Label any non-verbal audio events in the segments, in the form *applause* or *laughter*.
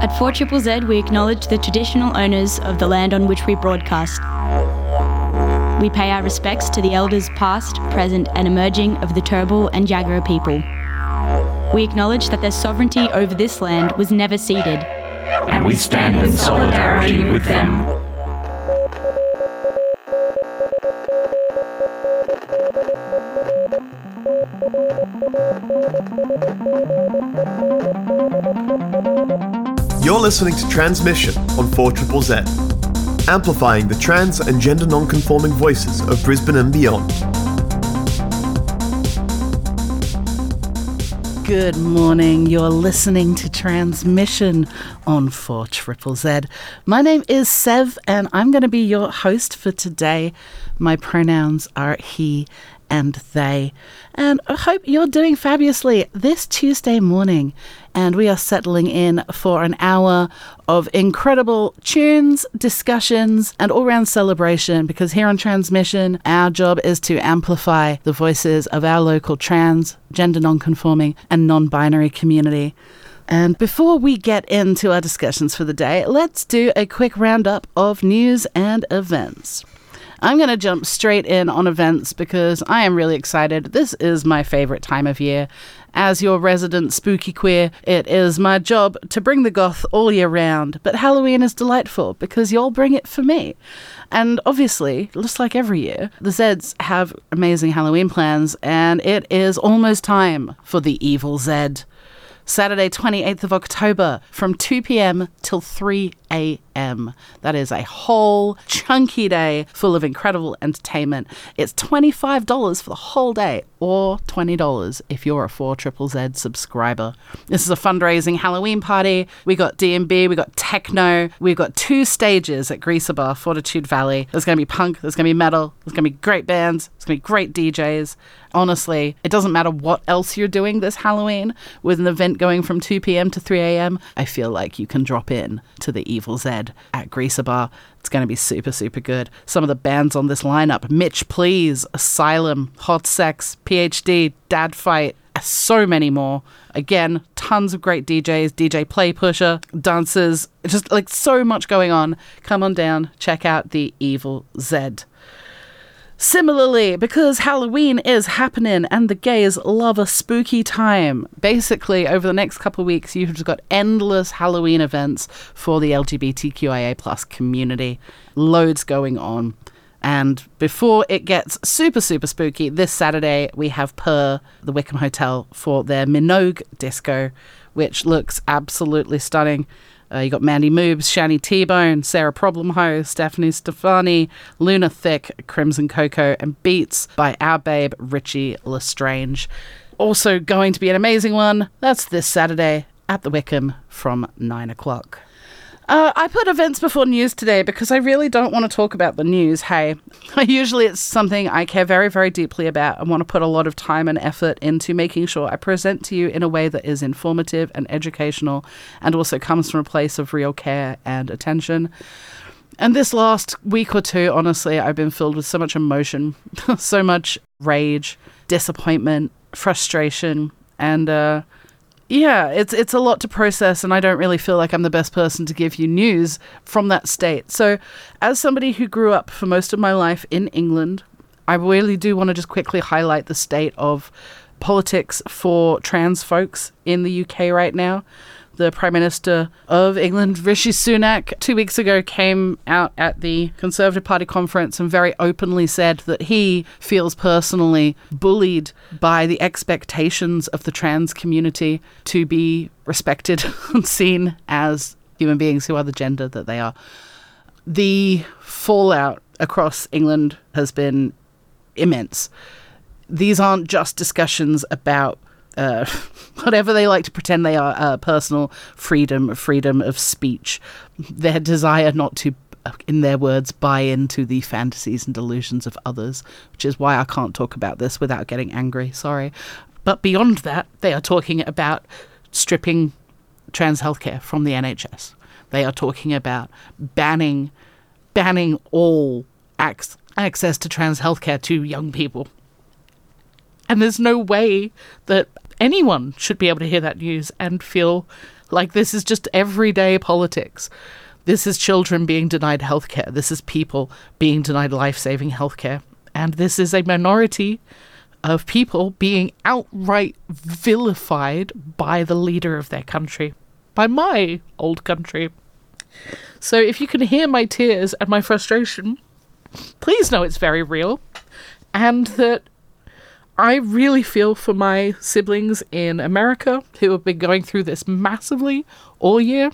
At 4 Triple Z, we acknowledge the traditional owners of the land on which we broadcast. We pay our respects to the elders past, present, and emerging of the Turrbal and Jagera people. We acknowledge that their sovereignty over this land was never ceded. And we stand in solidarity with them. Listening to Tranzmission on 4 Triple Z, amplifying the trans and gender non-conforming voices of Brisbane and beyond. Good morning. You're listening to Tranzmission on 4 Triple Z. My name is Sev, and I'm going to be your host for today. My pronouns are he and they. And I hope you're doing fabulously this Tuesday morning. And we are settling in for an hour of incredible tunes, discussions, and all round celebration because here on Tranzmission, our job is to amplify the voices of our local trans, gender non conforming, and non binary community. And before we get into our discussions for the day, let's do a quick roundup of news and events. I'm going to jump straight in on events because I am really excited. This is my favorite time of year. As your resident spooky queer, it is my job to bring the goth all year round, but Halloween is delightful because you'll bring it for me. And obviously, just like every year, the Zeds have amazing Halloween plans, and it is almost time for the Evil Zed. Saturday, 28th of October from 2 p.m. till 3 a.m. That is a whole chunky day full of incredible entertainment. It's $25 for the whole day or $20 if you're a 4 Triple Z subscriber. This is a fundraising Halloween party. We got D&B, we got techno, we've got two stages at Greaser Bar, Fortitude Valley. There's going to be punk, there's going to be metal, there's going to be great bands, there's going to be great DJs. Honestly, it doesn't matter what else you're doing this Halloween with an event going from 2 p.m. to 3 a.m. I feel like you can drop in to the Evil Zed at Greaser Bar. It's going to be super, super good. Some of the bands on this lineup Mitch Please, Asylum, Hot Sex, PhD, Dad Fight, so many more. Again, tons of great DJs, DJ Play Pusher, dancers, just like so much going on. Come on down, check out the Evil Zed. Similarly, because Halloween is happening and the gays love a spooky time, basically over the next couple of weeks you've just got endless Halloween events for the LGBTQIA plus community. Loads going on. And before it gets super, super spooky, this Saturday we have PURR, the Wickham Hotel, for their Minogue disco, which looks absolutely stunning. Uh, you got Mandy Moobs, Shani T Bone, Sarah Problemho, Stephanie Stefani, Luna Thick, Crimson Coco, and Beats by our babe Richie Lestrange. Also going to be an amazing one. That's this Saturday at the Wickham from 9 o'clock. Uh, I put events before news today because I really don't want to talk about the news. Hey, *laughs* usually it's something I care very, very deeply about and want to put a lot of time and effort into making sure I present to you in a way that is informative and educational and also comes from a place of real care and attention. And this last week or two, honestly, I've been filled with so much emotion, *laughs* so much rage, disappointment, frustration, and uh, yeah, it's it's a lot to process, and I don't really feel like I'm the best person to give you news from that state. So, as somebody who grew up for most of my life in England, I really do want to just quickly highlight the state of politics for trans folks in the UK right now. The Prime Minister of England, Rishi Sunak, two weeks ago came out at the Conservative Party conference and very openly said that he feels personally bullied by the expectations of the trans community to be respected *laughs* and seen as human beings who are the gender that they are. The fallout across England has been immense. These aren't just discussions about uh, *laughs* whatever they like to pretend they are uh, personal freedom, freedom of speech, their desire not to, uh, in their words, buy into the fantasies and delusions of others, which is why I can't talk about this without getting angry. Sorry. But beyond that, they are talking about stripping trans healthcare from the NHS. They are talking about banning banning all ac- access to trans healthcare to young people. And there's no way that anyone should be able to hear that news and feel Like, this is just everyday politics. This is children being denied healthcare. This is people being denied life saving healthcare. And this is a minority of people being outright vilified by the leader of their country, by my old country. So if you can hear my tears and my frustration, please know it's very real and that I really feel for my siblings in America who have been going through this massively all year.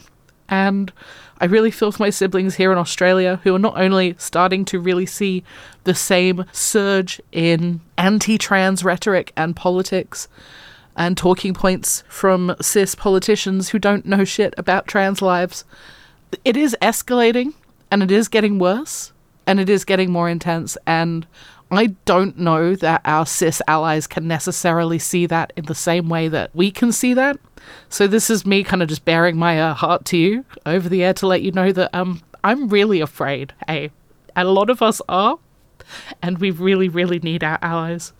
And I really feel for my siblings here in Australia who are not only starting to really see the same surge in anti trans rhetoric and politics and talking points from cis politicians who don't know shit about trans lives. It is escalating and it is getting worse and it is getting more intense. And I don't know that our cis allies can necessarily see that in the same way that we can see that. So this is me kind of just baring my uh, heart to you over the air to let you know that um I'm really afraid. Hey, a lot of us are, and we really really need our allies.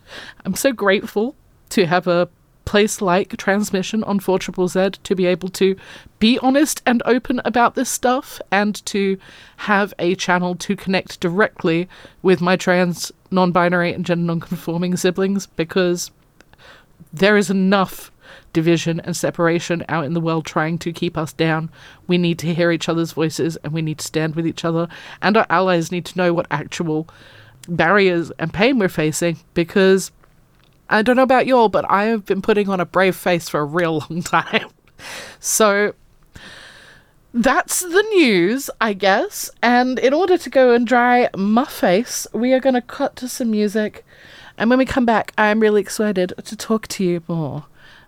I'm so grateful to have a place like tranzmission on 4 Z to be able to be honest and open about this stuff and to have a channel to connect directly with my trans, non binary, and gender non conforming siblings because there is enough division and separation out in the world trying to keep us down. We need to hear each other's voices and we need to stand with each other. And our allies need to know what actual barriers and pain we're facing because I don't know about y'all, but I have been putting on a brave face for a real *laughs* long time. so that's the news, I guess. And in order to go and dry my face, we are going to cut to some music. And when we come back, I'm really excited to talk to you more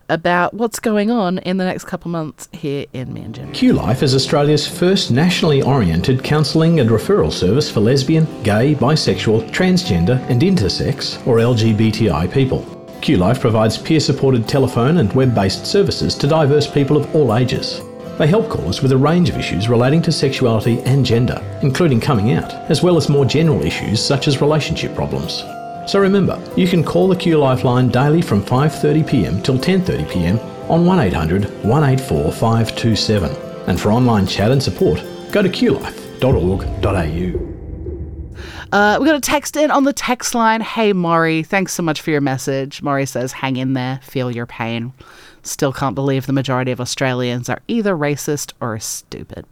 about what's going on in the next couple months here in Meanjin. QLife is Australia's first nationally oriented counselling and referral service for lesbian, gay, bisexual, transgender, and intersex or LGBTI people. QLife provides peer supported telephone and web based services to diverse people of all ages. They help callers with a range of issues relating to sexuality and gender, including coming out, as well as more general issues such as relationship problems. So remember, you can call the Q Lifeline daily from 5.30pm till 10.30pm on 1800 184 527. And for online chat and support, go to qlife.org.au. Uh, we got a text in on the text line. Hey, Maury, thanks so much for your message. Maury says, hang in there, feel your pain. Still can't believe the majority of Australians are either racist or stupid.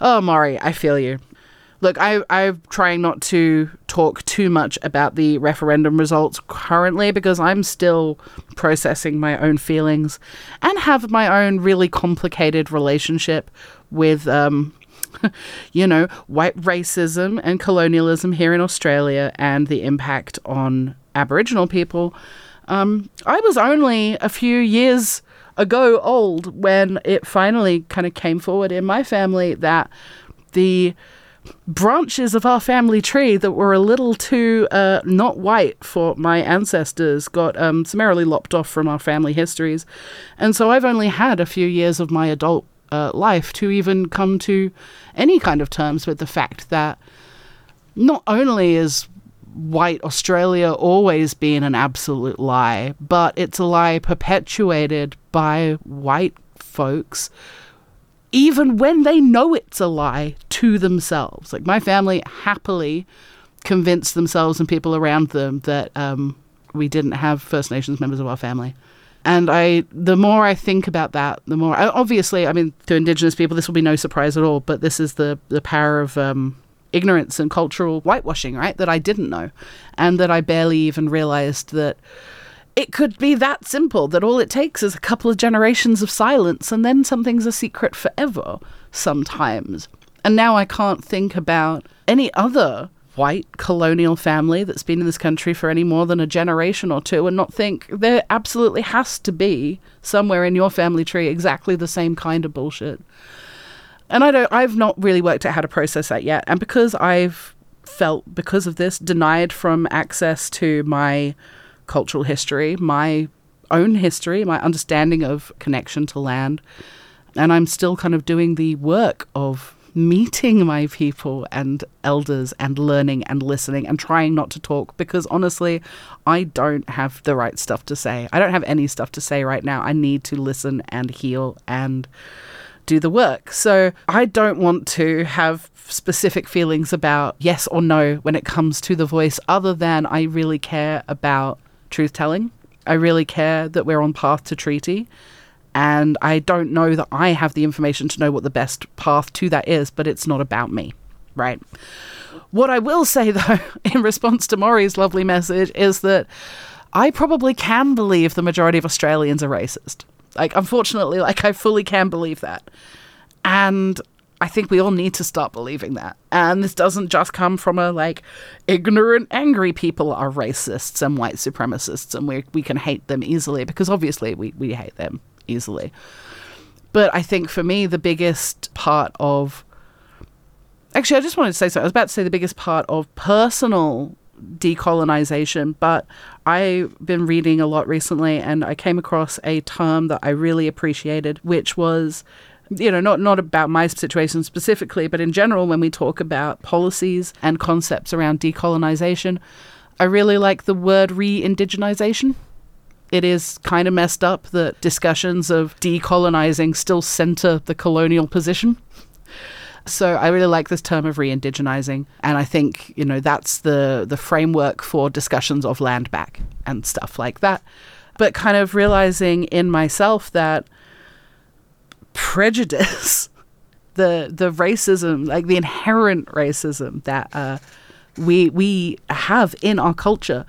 Oh, Maury, I feel you. Look, I, I'm trying not to talk too much about the referendum results currently because I'm still processing my own feelings and have my own really complicated relationship with, um, *laughs* you know, white racism and colonialism here in Australia and the impact on Aboriginal people. Um, I was only a few years ago old when it finally kind of came forward in my family that the branches of our family tree that were a little too uh, not white for my ancestors got um, summarily lopped off from our family histories. And so I've only had a few years of my adult uh, life to even come to any kind of terms with the fact that not only is white Australia always been an absolute lie, but it's a lie perpetuated by white folks even when they know it's a lie to themselves. Like my family happily convinced themselves and people around them that um, we didn't have First Nations members of our family. And I, the more I think about that, the more obviously, I mean, to Indigenous people, this will be no surprise at all. But this is the the power of um, ignorance and cultural whitewashing, right? That I didn't know, and that I barely even realized that it could be that simple that all it takes is a couple of generations of silence and then something's a secret forever sometimes. And now I can't think about any other white colonial family that's been in this country for any more than a generation or two and not think there absolutely has to be somewhere in your family tree exactly the same kind of bullshit. And I don't I've not really worked out how to process that yet. And because I've felt because of this denied from access to my cultural history, my own history, my understanding of connection to land. And I'm still kind of doing the work of meeting my people and elders and learning and listening and trying not to talk because honestly, I don't have the right stuff to say. I don't have any stuff to say right now. I need to listen and heal and do the work. So I don't want to have specific feelings about yes or no when it comes to the voice, other than I really care about truth telling. I really care that we're on path to treaty. And I don't know that I have the information to know what the best path to that is, but it's not about me, right? What I will say, *laughs* though, in response to Maury's lovely message, is that I probably can believe the majority of Australians are racist. Like, unfortunately, like, I fully can believe that. And I think we all need to start believing that. And this doesn't just come from a like ignorant, angry people are racists and white supremacists and we we can hate them easily because obviously we, we hate them easily. But I think for me the biggest part of actually I just wanted to say something. I was about to say the biggest part of personal decolonization, but I've been reading a lot recently and I came across a term that I really appreciated, which was you know, not, not about my situation specifically, but in general, when we talk about policies and concepts around decolonization, I really like the word re indigenization. It is kind of messed up that discussions of decolonizing still center the colonial position. So I really like this term of re-indigenizing, and I think you know that's the the framework for discussions of land back and stuff like that. But kind of realizing in myself that prejudice, *laughs* the the racism, like the inherent racism that uh, we we have in our culture.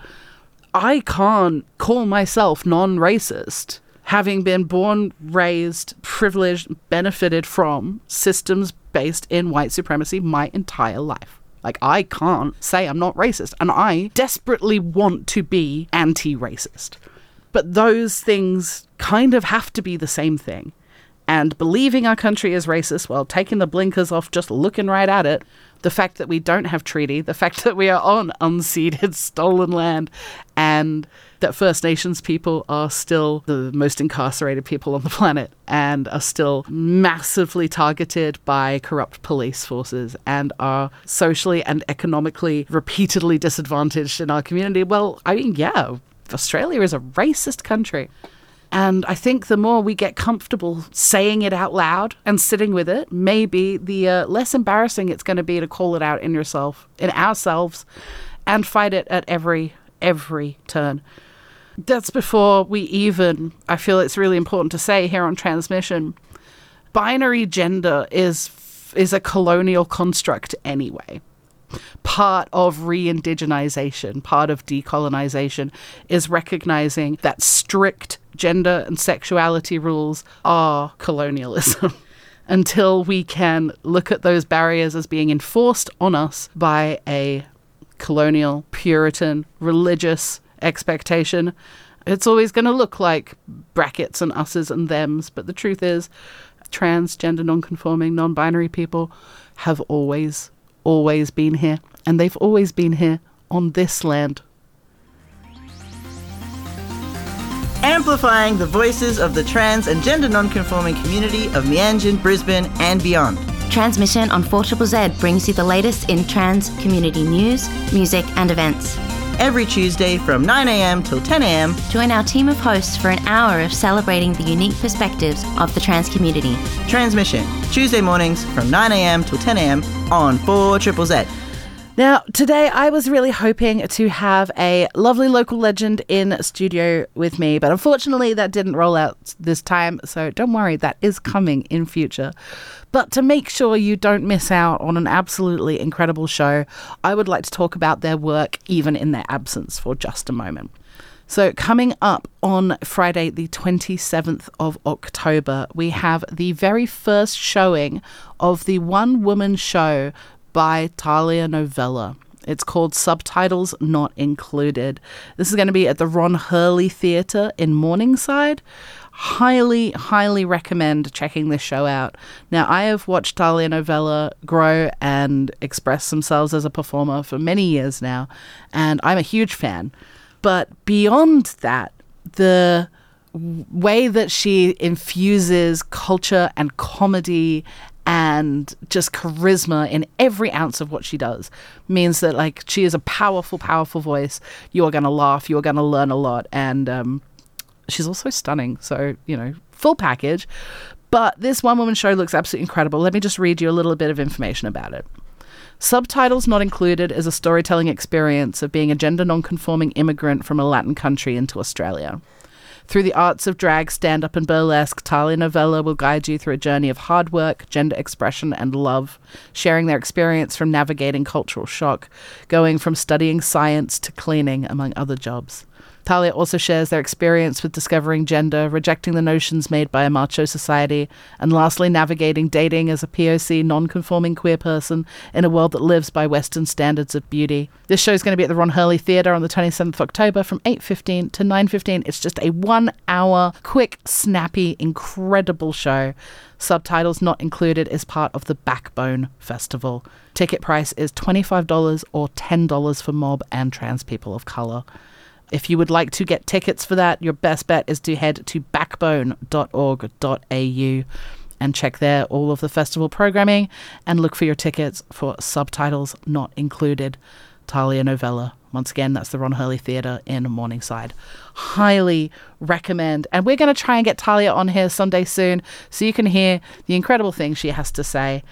I can't call myself non-racist, having been born, raised, privileged, benefited from systems based in white supremacy my entire life. Like, I can't say I'm not racist, and I desperately want to be anti racist. But those things kind of have to be the same thing and believing our country is racist while taking the blinkers off, just looking right at it, the fact that we don't have treaty, the fact *laughs* that we are on unceded, stolen land, and that First Nations people are still the most incarcerated people on the planet and are still massively targeted by corrupt police forces and are socially and economically repeatedly disadvantaged in our community. Well, I mean, yeah, Australia is a racist country. And I think the more we get comfortable saying it out loud and sitting with it, maybe the uh, less embarrassing it's going to be to call it out in yourself, in ourselves, and fight it at every every turn. That's before we even. I feel it's really important to say here on tranzmission. Binary gender is is a colonial construct anyway part of re indigenization, part of decolonization, is recognizing that strict gender and sexuality rules are colonialism. *laughs* Until we can look at those barriers as being enforced on us by a colonial, Puritan, religious expectation, it's always going to look like brackets and us's and thems. But the truth is, transgender, non-conforming, non-binary people have always, always been here, and they've always been here on this land. amplifying the voices of the trans and gender non-conforming community of Meanjin, Brisbane and beyond. Tranzmission on 4 Z brings you the latest in trans community news, music and events. Every Tuesday from 9am till 10am, join our team of hosts for an hour of celebrating the unique perspectives of the trans community. Tranzmission, Tuesday mornings from 9am till 10am on 4 Triple Z. Now, today I was really hoping to have a lovely local legend in studio with me, but unfortunately that didn't roll out this time, so don't worry, that is coming in future. But to make sure you don't miss out on an absolutely incredible show, I would like to talk about their work even in their absence for just a moment. So, coming up on Friday, the 27th of October, we have the very first showing of the one woman show by Thalia Novela. It's called Subtitles Not Included. This is going to be at the Ron Hurley Theatre in Morningside. Highly, highly recommend checking this show out. Now, I have watched Thalia Novela grow and express themselves as a performer for many years now, and I'm a huge fan. But beyond that, the way that she infuses culture and comedy and just charisma in every ounce of what she does means that like she is a powerful, powerful voice. You are going to laugh. You are going to learn a lot, and um, she's also stunning. So you know, full package. But this one woman show looks absolutely incredible. Let me just read you a little bit of information about it. Subtitles not included is a storytelling experience of being a gender non-conforming immigrant from a Latin country into Australia. Through the arts of drag, stand up, and burlesque, Thalia Novela will guide you through a journey of hard work, gender expression, and love, sharing their experience from navigating cultural shock, going from studying science to cleaning, among other jobs. Thalia also shares their experience with discovering gender, rejecting the notions made by a macho society, and lastly, navigating dating as a POC non conforming queer person in a world that lives by Western standards of beauty. This show is going to be at the Ron Hurley Theatre on the 27th of October from 8.15 to 9.15. It's just a one hour, quick, snappy, incredible show. Subtitles not included is part of the Backbone Festival. Ticket price is $25 or $10 for mob and trans people of colour. If you would like to get tickets for that, your best bet is to head to backbone.org.au and check there all of the festival programming and look for your tickets for subtitles not included. Thalia Novela. Once again, that's the Ron Hurley Theatre in Morningside. Highly recommend. And we're going to try and get Thalia on here someday soon so you can hear the incredible things she has to say.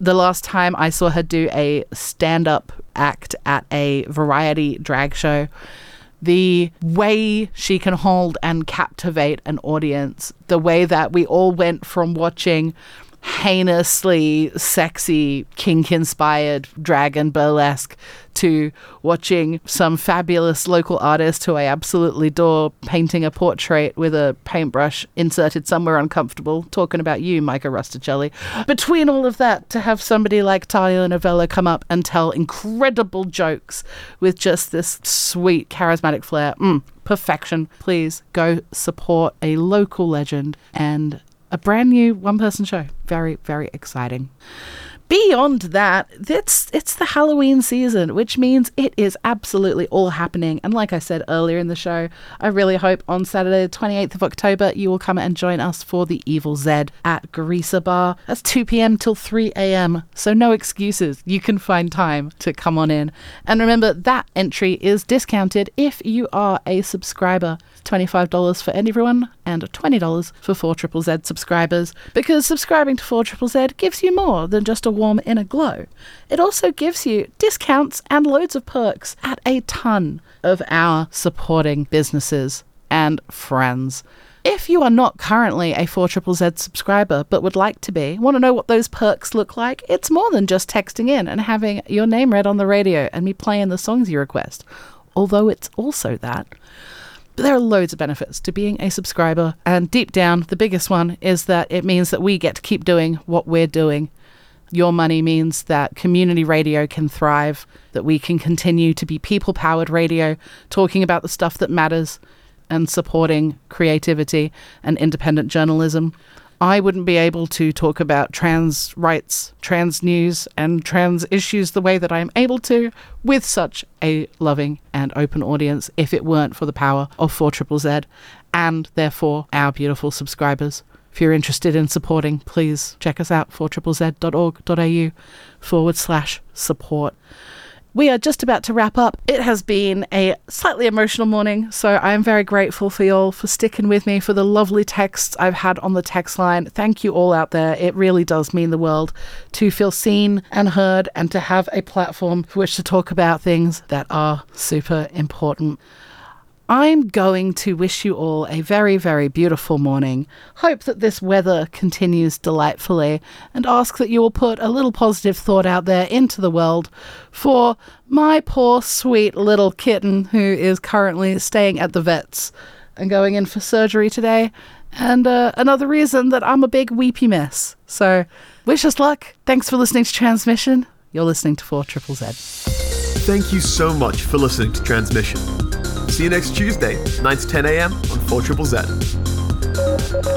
The last time I saw her do a stand up act at a variety drag show, the way she can hold and captivate an audience, the way that we all went from watching heinously sexy kink inspired dragon burlesque to watching some fabulous local artist who I absolutely adore painting a portrait with a paintbrush inserted somewhere uncomfortable, talking about you, Micah Rusticelli. Between all of that, to have somebody like Thalia Novela come up and tell incredible jokes with just this sweet, charismatic flair. Mm, perfection. Please go support a local legend and a brand new one person show. Very, very exciting. Beyond that, it's it's the Halloween season, which means it is absolutely all happening. And like I said earlier in the show, I really hope on Saturday, the 28th of October, you will come and join us for the Evil Zed at Greaser Bar. That's 2 p.m. till 3 a.m. So no excuses. You can find time to come on in. And remember, that entry is discounted if you are a subscriber. $25 for everyone and $20 for 4 Triple Z subscribers because subscribing to 4 Triple Z gives you more than just a warm inner glow. It also gives you discounts and loads of perks at a ton of our supporting businesses and friends. If you are not currently a 4 Triple Z subscriber but would like to be, want to know what those perks look like, it's more than just texting in and having your name read on the radio and me playing the songs you request. Although it's also that. But there are loads of benefits to being a subscriber, and deep down, the biggest one is that it means that we get to keep doing what we're doing. Your money means that community radio can thrive, that we can continue to be people powered radio, talking about the stuff that matters and supporting creativity and independent journalism. I wouldn't be able to talk about trans rights, trans news, and trans issues the way that I am able to with such a loving and open audience if it weren't for the power of 4 Triple Z and therefore our beautiful subscribers. If you're interested in supporting, please check us out, 4ZZZ.org.au forward slash support. We are just about to wrap up. It has been a slightly emotional morning, so I am very grateful for you all for sticking with me, for the lovely texts I've had on the text line. Thank you all out there. It really does mean the world to feel seen and heard and to have a platform for which to talk about things that are super important. I'm going to wish you all a very, very beautiful morning. Hope that this weather continues delightfully and ask that you will put a little positive thought out there into the world for my poor, sweet little kitten who is currently staying at the vet's and going in for surgery today. And uh, another reason that I'm a big weepy mess. So, wish us luck. Thanks for listening to Tranzmission. You're listening to 4 Triple Z. Thank you so much for listening to Tranzmission. See you next Tuesday, 9 to 10 a.m. on 4 Triple Z.